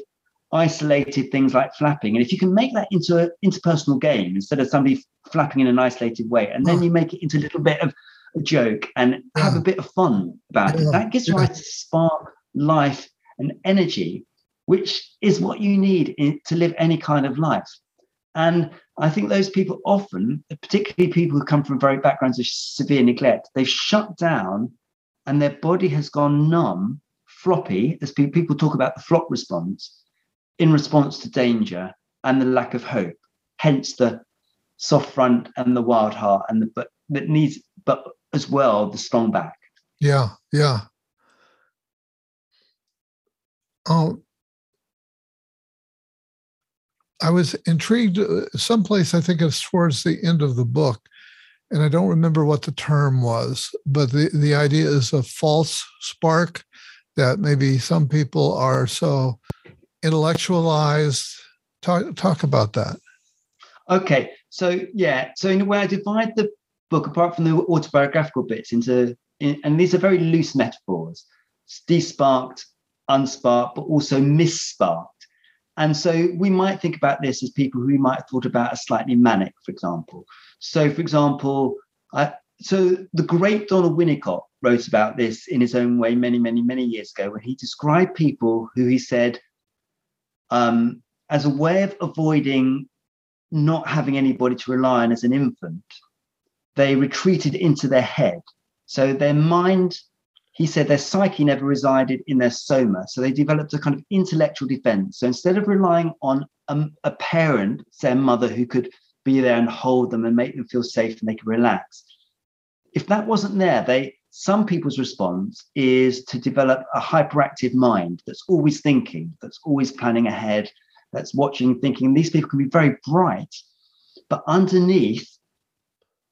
isolated things like flapping. And if you can make that into an interpersonal game instead of somebody flapping in an isolated way, and then Oh. you make it into a little bit of a joke and have a oh. bit of fun about it, that gives rise to spark, life, and energy, which is what you need in, to live any kind of life. And I think those people often, particularly people who come from very backgrounds of severe neglect, they've shut down and their body has gone numb, floppy, as people talk about the flop response, in response to danger and the lack of hope. Hence the soft front and the wild heart and the but that needs, but as well the strong back. Yeah, yeah. Oh, I was intrigued. uh, Someplace I think it's towards the end of the book, and I don't remember what the term was, but the the idea is a false spark that maybe some people are so intellectualized. Talk talk about that. Okay, so yeah, so in a way, I divide the book apart from the autobiographical bits into, in, and these are very loose metaphors: desparked, unsparked, but also missparked. And so we might think about this as people who might have thought about as slightly manic, for example. So, for example, I, so the great Donald Winnicott wrote about this in his own way many, many, many years ago when he described people who he said, um, as a way of avoiding not having anybody to rely on as an infant, they retreated into their head. So their mind, he said, their psyche never resided in their soma. So they developed a kind of intellectual defense. So instead of relying on a, a parent, say a mother who could be there and hold them and make them feel safe and they could relax, if that wasn't there, they some people's response is to develop a hyperactive mind that's always thinking, that's always planning ahead, that's watching, thinking. These people can be very bright, but underneath,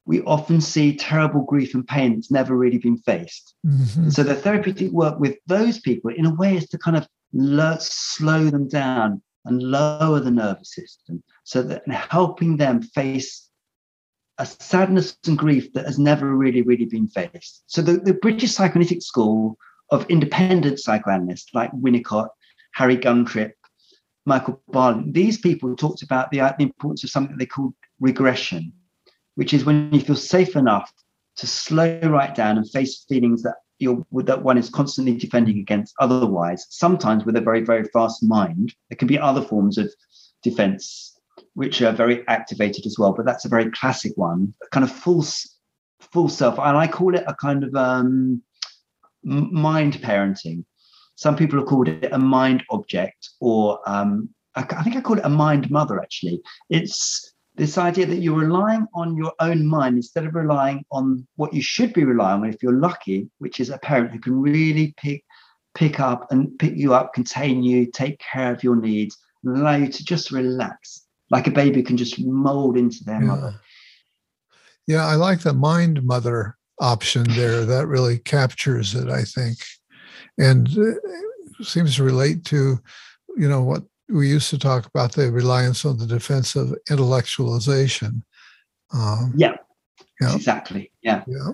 we often see terrible grief and pain that's never really been faced. Mhm. So the therapeutic work with those people, in a way, is to kind of lo- slow them down and lower the nervous system, so that helping them face a sadness and grief that has never really, really been faced. So the, the British psychoanalytic school of independent psychoanalysts like Winnicott, Harry Guntrip, Michael Balint, these people talked about the, the importance of something they called regression, which is when you feel safe enough to slow right down and face feelings that you're that one is constantly defending against otherwise sometimes with a very very fast mind there can be other forms of defense which are very activated as well. But that's a very classic one, kind of full full self, and I call it a kind of um, mind parenting. Some people have called it a mind object, or um, I, I think I call it a mind mother. Actually, it's this idea that you're relying on your own mind instead of relying on what you should be relying on if you're lucky, which is a parent who can really pick pick up and pick you up, contain you, take care of your needs, and allow you to just relax, like a baby can just mold into their Yeah. mother. Yeah, I like the mind mother option there. That really captures it, I think, and uh, seems to relate to, you know, what we used to talk about the reliance on the defense of intellectualization. Um, Yeah, Yeah. exactly. Yeah. yeah.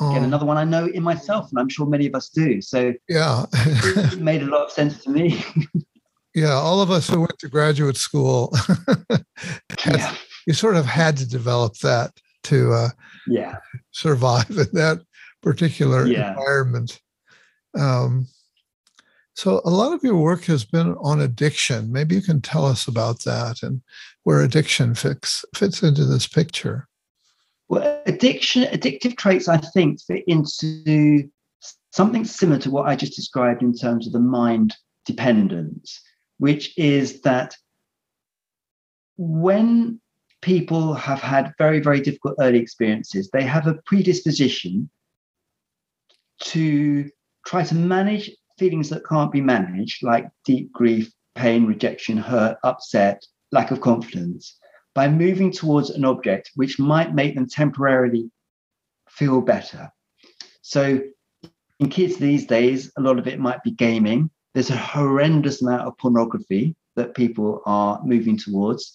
Again, Um, another one I know in myself, and I'm sure many of us do. So yeah. it made a lot of sense to me. yeah. All of us who went to graduate school, had- yeah. you sort of had to develop that to uh, Yeah. survive in that particular Yeah. environment. Um, so a lot of your work has been on addiction. Maybe you can tell us about that and where addiction fits fits into this picture. Well, addiction, addictive traits, I think, fit into something similar to what I just described in terms of the mind dependence, which is that when people have had very, very difficult early experiences, they have a predisposition to try to manage feelings that can't be managed, like deep grief, pain, rejection, hurt, upset, lack of confidence, by moving towards an object which might make them temporarily feel better. So, in kids these days, a lot of it might be gaming. There's a horrendous amount of pornography that people are moving towards.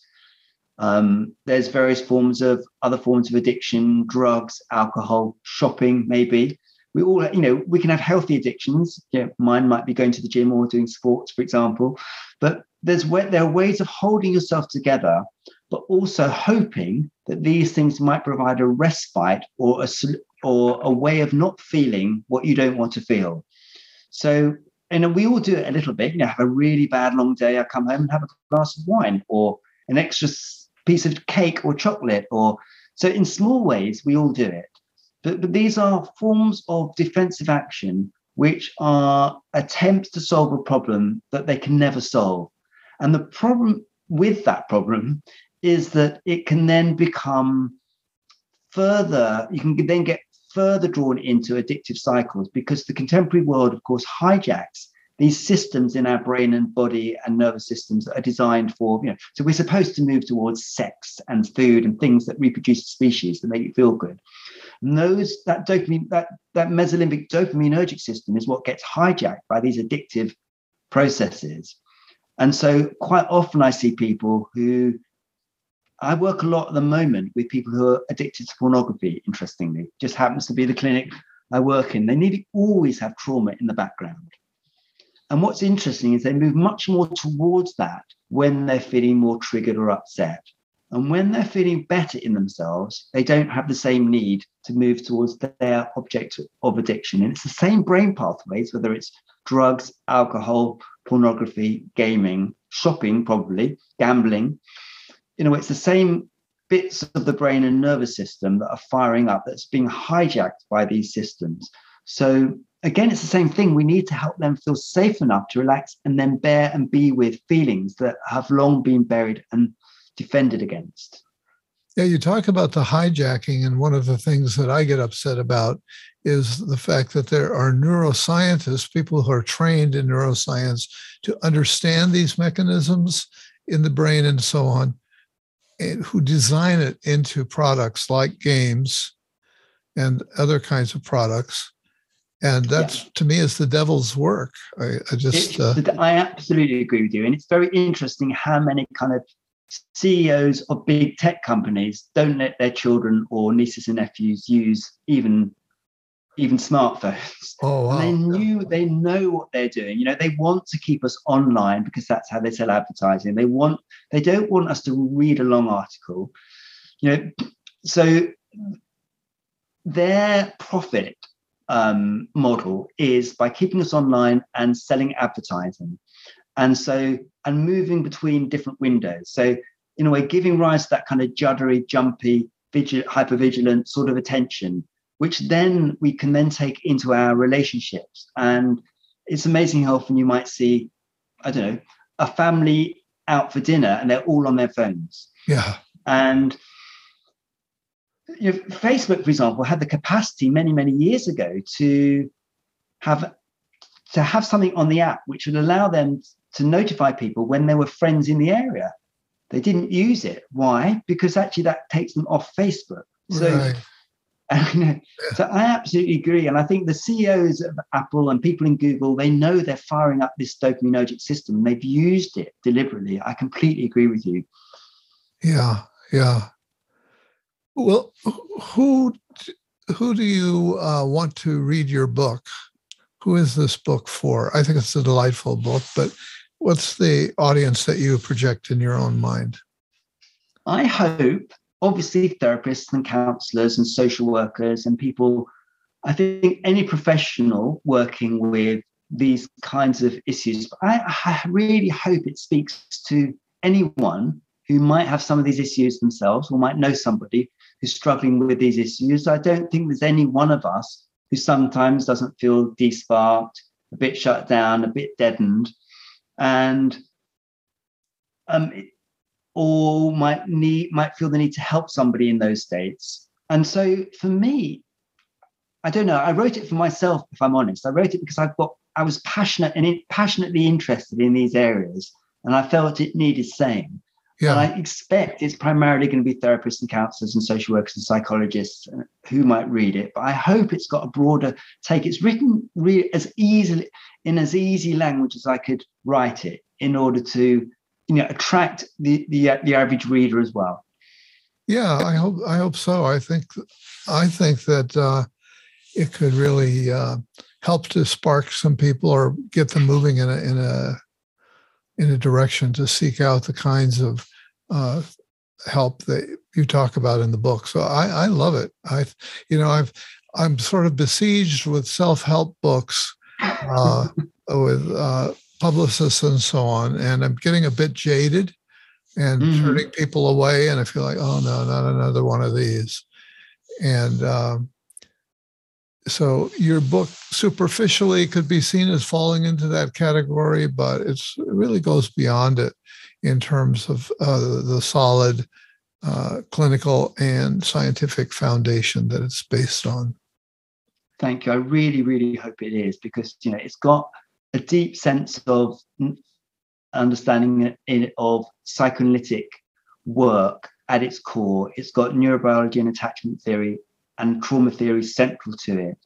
Um, there's various forms of other forms of addiction, drugs, alcohol, shopping, maybe. We all, you know, we can have healthy addictions. Yeah, mine might be going to the gym or doing sports, for example. But there's there are ways of holding yourself together, but also hoping that these things might provide a respite or a or a way of not feeling what you don't want to feel. So, and we all do it a little bit. You know, have a really bad long day. I come home and have a glass of wine or an extra piece of cake or chocolate. Or so, in small ways, we all do it. But, but these are forms of defensive action which are attempts to solve a problem that they can never solve. And the problem with that problem is that it can then become further, you can then get further drawn into addictive cycles because the contemporary world, of course, hijacks these systems in our brain and body and nervous systems that are designed for, you know, so we're supposed to move towards sex and food and things that reproduce species that make you feel good. And those that dopamine, that that mesolimbic dopaminergic system is what gets hijacked by these addictive processes. And so quite often I see people who I work a lot at the moment with people who are addicted to pornography, interestingly. Just happens to be the clinic I work in. They nearly always have trauma in the background. And what's interesting is they move much more towards that when they're feeling more triggered or upset. And when they're feeling better in themselves, they don't have the same need to move towards their object of addiction. And it's the same brain pathways, whether it's drugs, alcohol, pornography, gaming, shopping, probably, gambling. You know, it's the same bits of the brain and nervous system that are firing up that's being hijacked by these systems. So again, it's the same thing. We need to help them feel safe enough to relax and then bear and be with feelings that have long been buried and defended against. Yeah, you talk about the hijacking, and one of the things that I get upset about is the fact that there are neuroscientists, people who are trained in neuroscience to understand these mechanisms in the brain and so on, who design it into products like games and other kinds of products. And that's to me is the devil's work. I, I just uh, I absolutely agree with you. And it's very interesting how many kind of CEOs of big tech companies don't let their children or nieces and nephews use even even smartphones. oh wow. And they knew they know what they're doing. You know, they want to keep us online because that's how they sell advertising. They want they don't want us to read a long article. You know, so their profit um, model is by keeping us online and selling advertising. And so, and moving between different windows. So, in a way, giving rise to that kind of juddery, jumpy, vigil- hypervigilant sort of attention, which then we can then take into our relationships. And it's amazing how often you might see, I don't know, a family out for dinner and they're all on their phones. Yeah. And you know, Facebook, for example, had the capacity many, many years ago to have to have something on the app which would allow them to notify people when there were friends in the area. They didn't use it. Why? Because actually that takes them off Facebook. So, right. so I absolutely agree. And I think the CEOs of Apple and people in Google, they know they're firing up this dopaminergic system and they've used it deliberately. I completely agree with you. Yeah, yeah. Well, who who do you uh, want to read your book? Who is this book for? I think it's a delightful book, but what's the audience that you project in your own mind? I hope, obviously, therapists and counselors and social workers and people, I think any professional working with these kinds of issues, I, I really hope it speaks to anyone who might have some of these issues themselves or might know somebody who's struggling with these issues. I don't think there's any one of us who sometimes doesn't feel desparked, a bit shut down, a bit deadened, and um, or might need might feel the need to help somebody in those states. And so for me, I don't know. I wrote it for myself, if I'm honest. I wrote it because I've got I was passionate and passionately interested in these areas, and I felt it needed saying. Yeah. And I expect it's primarily going to be therapists and counselors and social workers and psychologists uh, who might read it. But I hope it's got a broader take. It's written re- as easily in as easy language as I could write it in order to, you know, attract the the, uh, the average reader as well. Yeah, I hope I hope so. I think I think that uh, it could really uh, help to spark some people or get them moving in a in a in a direction to seek out the kinds of uh, help that you talk about in the book. So I, I love it. I, you know, I've I'm sort of besieged with self-help books, uh, with uh, publicists and so on, and I'm getting a bit jaded and mm-hmm. turning people away. And I feel like, oh no, not another one of these. And um, so your book superficially could be seen as falling into that category, but it's, it really goes beyond it in terms of uh, the solid uh, clinical and scientific foundation that it's based on. Thank you. I really, really hope it is because you know it's got a deep sense of understanding of psychoanalytic work at its core. It's got neurobiology and attachment theory and trauma theory central to it.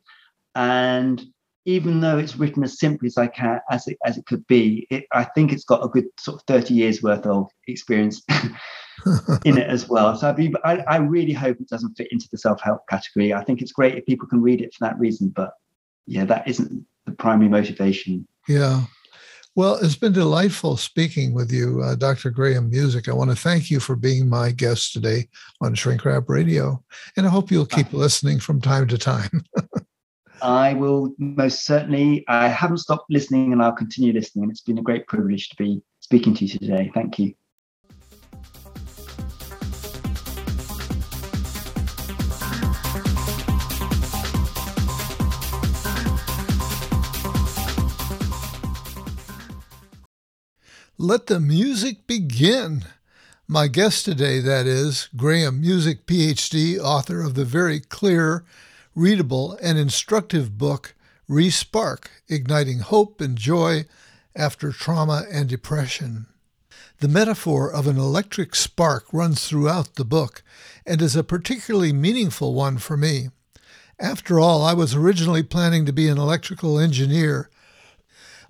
And even though it's written as simply as I can, as it, as it could be, it, I think it's got a good sort of 30 years worth of experience in it as well. So be, I, I really hope it doesn't fit into the self-help category. I think it's great if people can read it for that reason, but yeah, that isn't the primary motivation. Yeah. Well, it's been delightful speaking with you, uh, Dr. Graham Music. I want to thank you for being my guest today on Shrink Rap Radio. And I hope you'll keep listening from time to time. I will most certainly. I haven't stopped listening and I'll continue listening. And it's been a great privilege to be speaking to you today. Thank you. Let the music begin. My guest today, that is, Graham Music, PhD, author of the very clear, readable, and instructive book, Respark Igniting Hope and Joy After Trauma and Depression. The metaphor of an electric spark runs throughout the book and is a particularly meaningful one for me. After all, I was originally planning to be an electrical engineer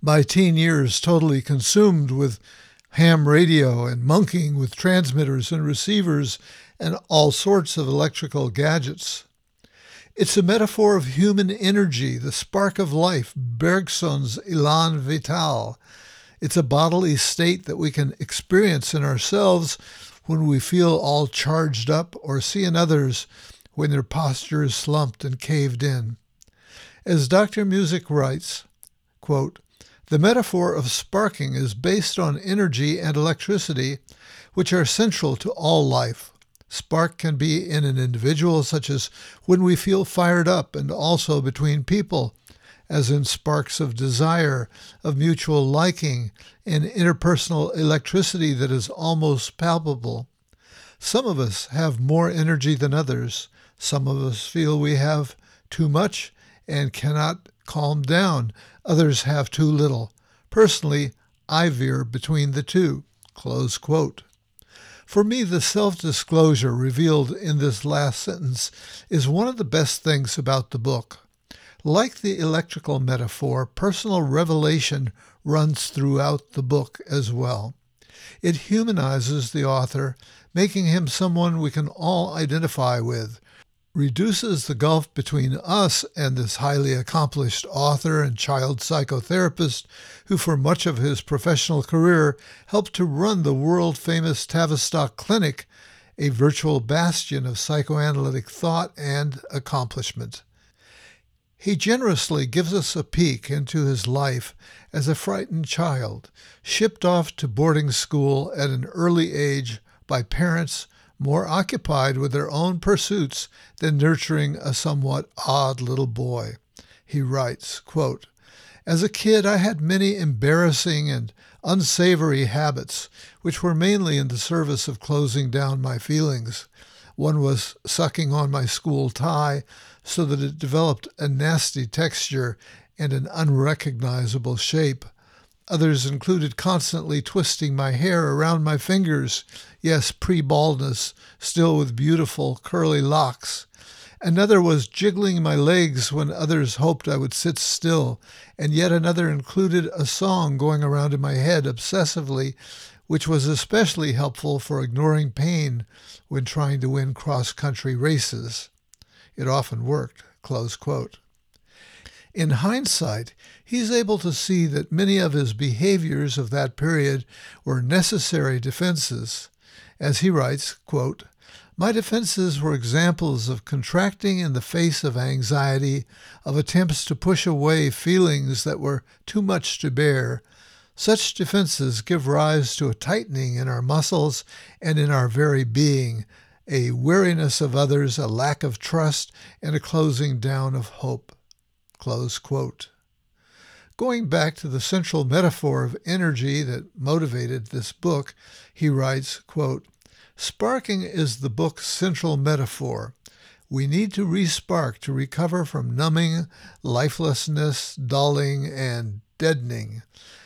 by teen years totally consumed with ham radio and monkeying with transmitters and receivers and all sorts of electrical gadgets. It's a metaphor of human energy, the spark of life, Bergson's elan vital. It's a bodily state that we can experience in ourselves when we feel all charged up or see in others when their posture is slumped and caved in. As Dr. Music writes, quote, The metaphor of sparking is based on energy and electricity, which are central to all life. Spark can be in an individual, such as when we feel fired up, and also between people, as in sparks of desire, of mutual liking, and interpersonal electricity that is almost palpable. Some of us have more energy than others. Some of us feel we have too much and cannot calm down. Others have too little. Personally, I veer between the two. For me, the self disclosure revealed in this last sentence is one of the best things about the book. Like the electrical metaphor, personal revelation runs throughout the book as well. It humanizes the author, making him someone we can all identify with, reduces the gulf between us and this highly accomplished author and child psychotherapist who, for much of his professional career, helped to run the world famous Tavistock Clinic, a virtual bastion of psychoanalytic thought and accomplishment. He generously gives us a peek into his life as a frightened child, shipped off to boarding school at an early age by parents more occupied with their own pursuits than nurturing a somewhat odd little boy. He writes, quote, As a kid, I had many embarrassing and unsavory habits, which were mainly in the service of closing down my feelings. One was sucking on my school tie so that it developed a nasty texture and an unrecognizable shape. Others included constantly twisting my hair around my fingers, yes, pre baldness, still with beautiful curly locks. Another was jiggling my legs when others hoped I would sit still, and yet another included a song going around in my head obsessively, which was especially helpful for ignoring pain when trying to win cross country races. It often worked. In hindsight, he's able to see that many of his behaviors of that period were necessary defenses. As he writes, quote, my defenses were examples of contracting in the face of anxiety, of attempts to push away feelings that were too much to bear, such defenses give rise to a tightening in our muscles and in our very being, a weariness of others, a lack of trust, and a closing down of hope. Going back to the central metaphor of energy that motivated this book, he writes, quote, Sparking is the book's central metaphor. We need to respark to recover from numbing, lifelessness, dulling, and deadening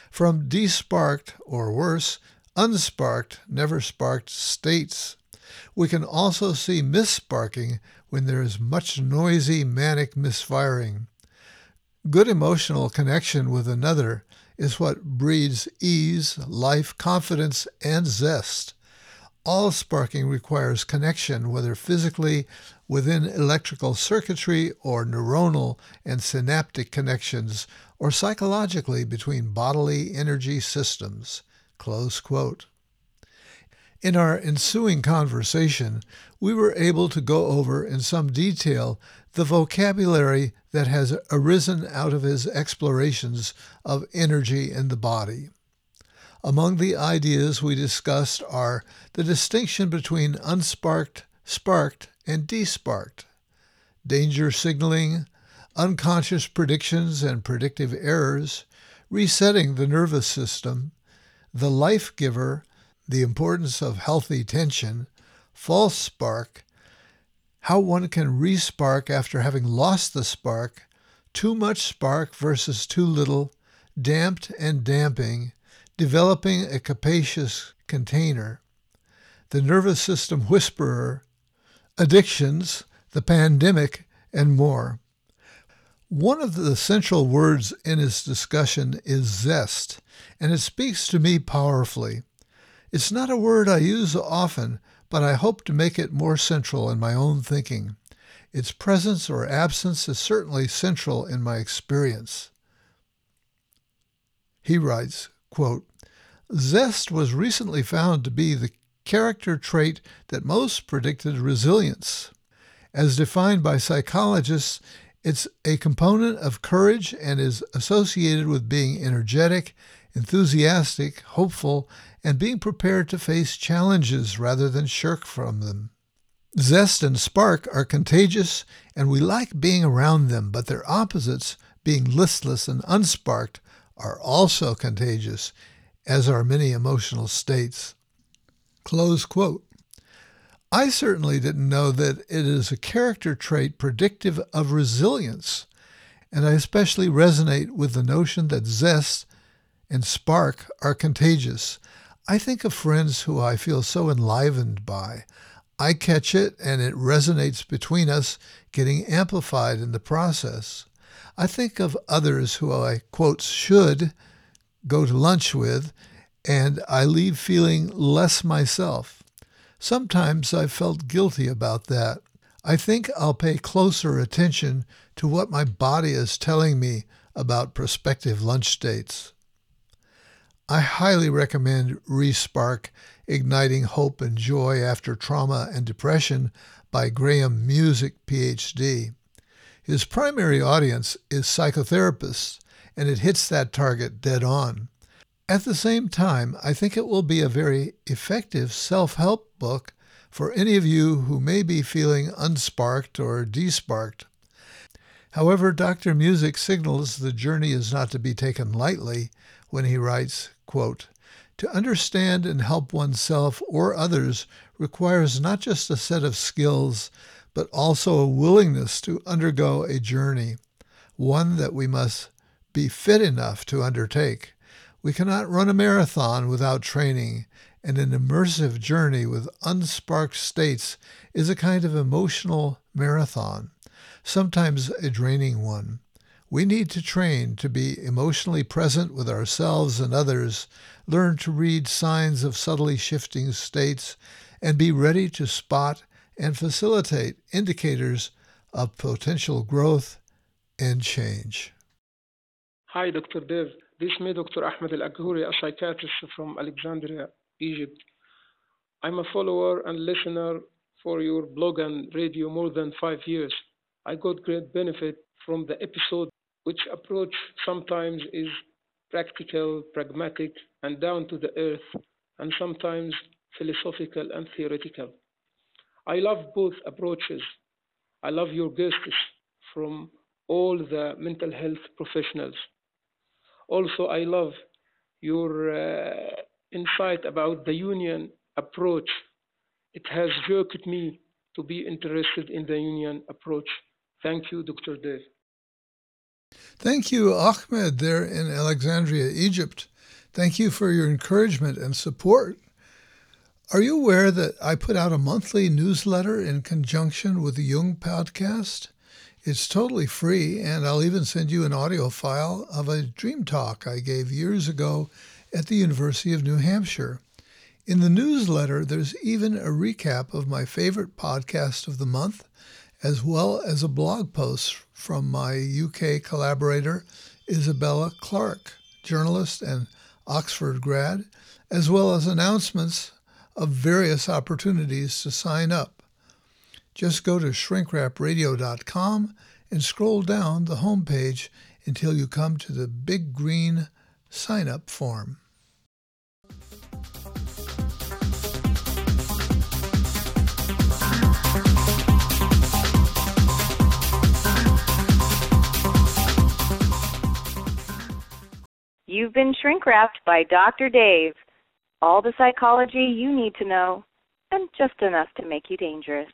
from desparked, or worse, unsparked, never sparked states. We can also see missparking when there is much noisy, manic misfiring. Good emotional connection with another is what breeds ease, life, confidence, and zest. All sparking requires connection, whether physically within electrical circuitry or neuronal and synaptic connections or psychologically between bodily energy systems. In our ensuing conversation, we were able to go over in some detail the vocabulary that has arisen out of his explorations of energy in the body. Among the ideas we discussed are the distinction between unsparked, sparked, and desparked, danger signaling, unconscious predictions and predictive errors, resetting the nervous system, the life giver, the importance of healthy tension, false spark, how one can respark after having lost the spark, too much spark versus too little, damped and damping, developing a capacious container, the nervous system whisperer, addictions, the pandemic, and more. One of the central words in his discussion is zest, and it speaks to me powerfully. It's not a word I use often, but I hope to make it more central in my own thinking. Its presence or absence is certainly central in my experience. He writes, quote, Zest was recently found to be the character trait that most predicted resilience. As defined by psychologists, It's a component of courage and is associated with being energetic, enthusiastic, hopeful, and being prepared to face challenges rather than shirk from them. Zest and spark are contagious, and we like being around them, but their opposites, being listless and unsparked, are also contagious, as are many emotional states. Close quote. I certainly didn't know that it is a character trait predictive of resilience, and I especially resonate with the notion that zest and spark are contagious. I think of friends who I feel so enlivened by. I catch it and it resonates between us, getting amplified in the process. I think of others who I, quote, should go to lunch with, and I leave feeling less myself. Sometimes I've felt guilty about that. I think I'll pay closer attention to what my body is telling me about prospective lunch dates. I highly recommend Respark Igniting Hope and Joy After Trauma and Depression by Graham Music, PhD. His primary audience is psychotherapists, and it hits that target dead on. At the same time, I think it will be a very effective self help book for any of you who may be feeling unsparked or desparked. However, Dr. Music signals the journey is not to be taken lightly when he writes, quote, To understand and help oneself or others requires not just a set of skills, but also a willingness to undergo a journey, one that we must be fit enough to undertake. We cannot run a marathon without training, and an immersive journey with unsparked states is a kind of emotional marathon, sometimes a draining one. We need to train to be emotionally present with ourselves and others, learn to read signs of subtly shifting states, and be ready to spot and facilitate indicators of potential growth and change. Hi, Dr. Dev. This is me, Dr. Ahmed Al Aghuri, a psychiatrist from Alexandria, Egypt. I'm a follower and listener for your blog and radio more than five years. I got great benefit from the episode, which approach sometimes is practical, pragmatic, and down to the earth, and sometimes philosophical and theoretical. I love both approaches. I love your guests from all the mental health professionals. Also, I love your uh, insight about the Jungian approach. It has jerked me to be interested in the Jungian approach. Thank you, Dr. Dev. Thank you, Ahmed, there in Alexandria, Egypt. Thank you for your encouragement and support. Are you aware that I put out a monthly newsletter in conjunction with the Jung podcast? It's totally free, and I'll even send you an audio file of a dream talk I gave years ago at the University of New Hampshire. In the newsletter, there's even a recap of my favorite podcast of the month, as well as a blog post from my UK collaborator, Isabella Clark, journalist and Oxford grad, as well as announcements of various opportunities to sign up. Just go to shrinkwrapradio.com and scroll down the homepage until you come to the big green sign up form. You've been shrink wrapped by Dr. Dave all the psychology you need to know, and just enough to make you dangerous.